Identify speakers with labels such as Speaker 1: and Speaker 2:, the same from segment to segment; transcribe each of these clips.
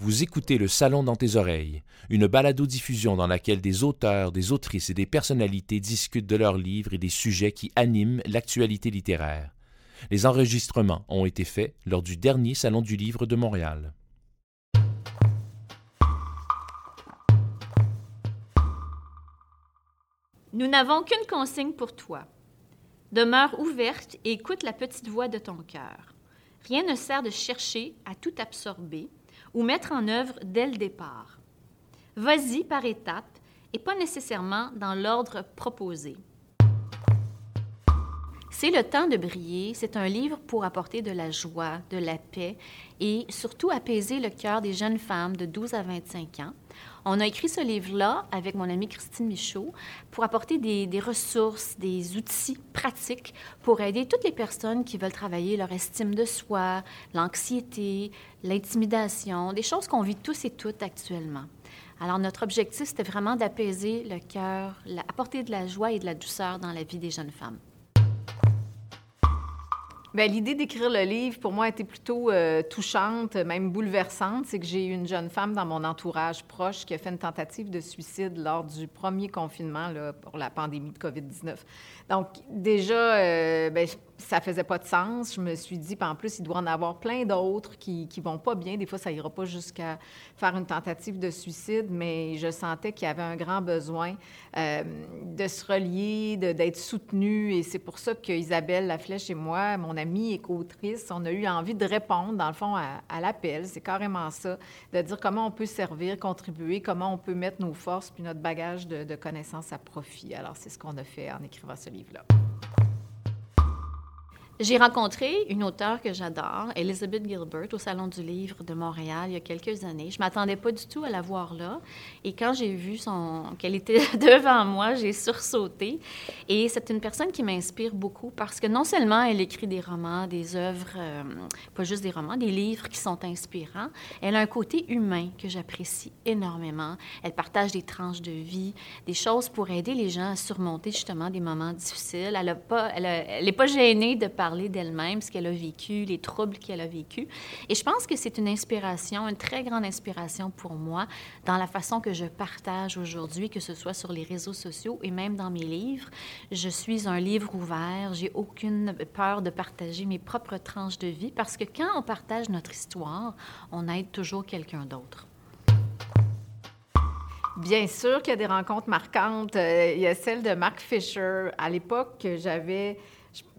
Speaker 1: Vous écoutez Le Salon dans tes oreilles, une balado-diffusion dans laquelle des auteurs, des autrices et des personnalités discutent de leurs livres et des sujets qui animent l'actualité littéraire. Les enregistrements ont été faits lors du dernier Salon du Livre de Montréal.
Speaker 2: Nous n'avons qu'une consigne pour toi. Demeure ouverte et écoute la petite voix de ton cœur. Rien ne sert de chercher à tout absorber ou mettre en œuvre dès le départ. Vas-y par étapes et pas nécessairement dans l'ordre proposé. C'est le temps de briller. C'est un livre pour apporter de la joie, de la paix et surtout apaiser le cœur des jeunes femmes de 12 à 25 ans. On a écrit ce livre-là avec mon amie Christine Michaud pour apporter des, ressources, des outils pratiques pour aider toutes les personnes qui veulent travailler leur estime de soi, l'anxiété, l'intimidation, des choses qu'on vit tous et toutes actuellement. Alors, notre objectif, c'était vraiment d'apaiser le cœur, apporter de la joie et de la douceur dans la vie des jeunes femmes.
Speaker 3: Bien, l'idée d'écrire le livre, pour moi, a été plutôt euh, touchante, même bouleversante. C'est que j'ai eu une jeune femme dans mon entourage proche qui a fait une tentative de suicide lors du premier confinement pour la pandémie de COVID-19. Donc, déjà, euh, bien, ça faisait pas de sens. Je me suis dit, puis en plus, il doit en avoir plein d'autres qui, qui vont pas bien. Des fois, ça ira pas jusqu'à faire une tentative de suicide, mais je sentais qu'il y avait un grand besoin euh, de se relier, d'être soutenu. Et c'est pour ça que Isabelle Laflèche et moi, mon amie et co-autrice, on a eu envie de répondre, dans le fond, à, l'appel. C'est carrément ça, de dire comment on peut servir, contribuer, comment on peut mettre nos forces puis notre bagage de, de connaissances à profit. Alors, c'est ce qu'on a fait en écrivant ce livre-là.
Speaker 2: J'ai rencontré une auteure que j'adore, Elizabeth Gilbert, au Salon du Livre de Montréal il y a quelques années. Je m'attendais pas du tout à la voir là. Et quand j'ai vu qu'elle était devant moi, j'ai sursauté. Et c'est une personne qui m'inspire beaucoup parce que non seulement elle écrit des romans, des œuvres, euh, pas juste des romans, des livres qui sont inspirants, elle a un côté humain que j'apprécie énormément. Elle partage des tranches de vie, des choses pour aider les gens à surmonter justement des moments difficiles. Elle n'est pas gênée de parler d'elle-même, ce qu'elle a vécu, les troubles qu'elle a vécu. Et je pense que c'est une inspiration, une très grande inspiration pour moi dans la façon que je partage aujourd'hui, que ce soit sur les réseaux sociaux et même dans mes livres. Je suis un livre ouvert, j'ai aucune peur de partager mes propres tranches de vie parce que quand on partage notre histoire, on aide toujours quelqu'un d'autre.
Speaker 3: Bien sûr qu'il y a des rencontres marquantes. Euh, il y a celle de Mark Fisher. À l'époque, j'avais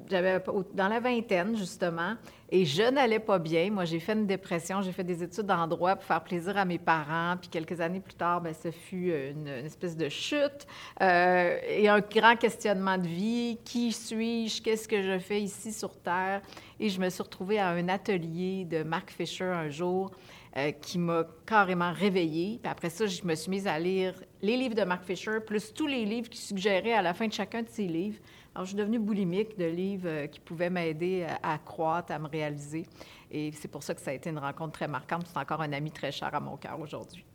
Speaker 3: j'avais dans la vingtaine, justement, et je n'allais pas bien. Moi, j'ai fait une dépression, j'ai fait des études en droit pour faire plaisir à mes parents, puis quelques années plus tard, bien, ce fut une, une espèce de chute euh, et un grand questionnement de vie. Qui suis-je? Qu'est-ce que je fais ici sur Terre? Et je me suis retrouvée à un atelier de Mark Fisher un jour euh, qui m'a carrément réveillée. Puis après ça, je me suis mise à lire les livres de Mark Fisher, plus tous les livres qui suggéraient à la fin de chacun de ses livres. Alors, je suis devenue boulimique de livres euh, qui pouvaient m'aider à, à, croître, à me réaliser. Et c'est pour ça que ça a été une rencontre très marquante. C'est encore un ami très cher à mon cœur aujourd'hui.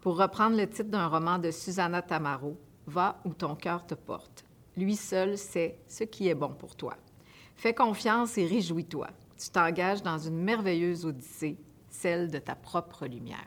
Speaker 3: Pour reprendre le titre d'un roman de Susanna Tamaro, Va où ton cœur te porte. Lui seul sait ce qui est bon pour toi. Fais confiance et réjouis-toi. Tu t'engages dans une merveilleuse odyssée, celle de ta propre lumière.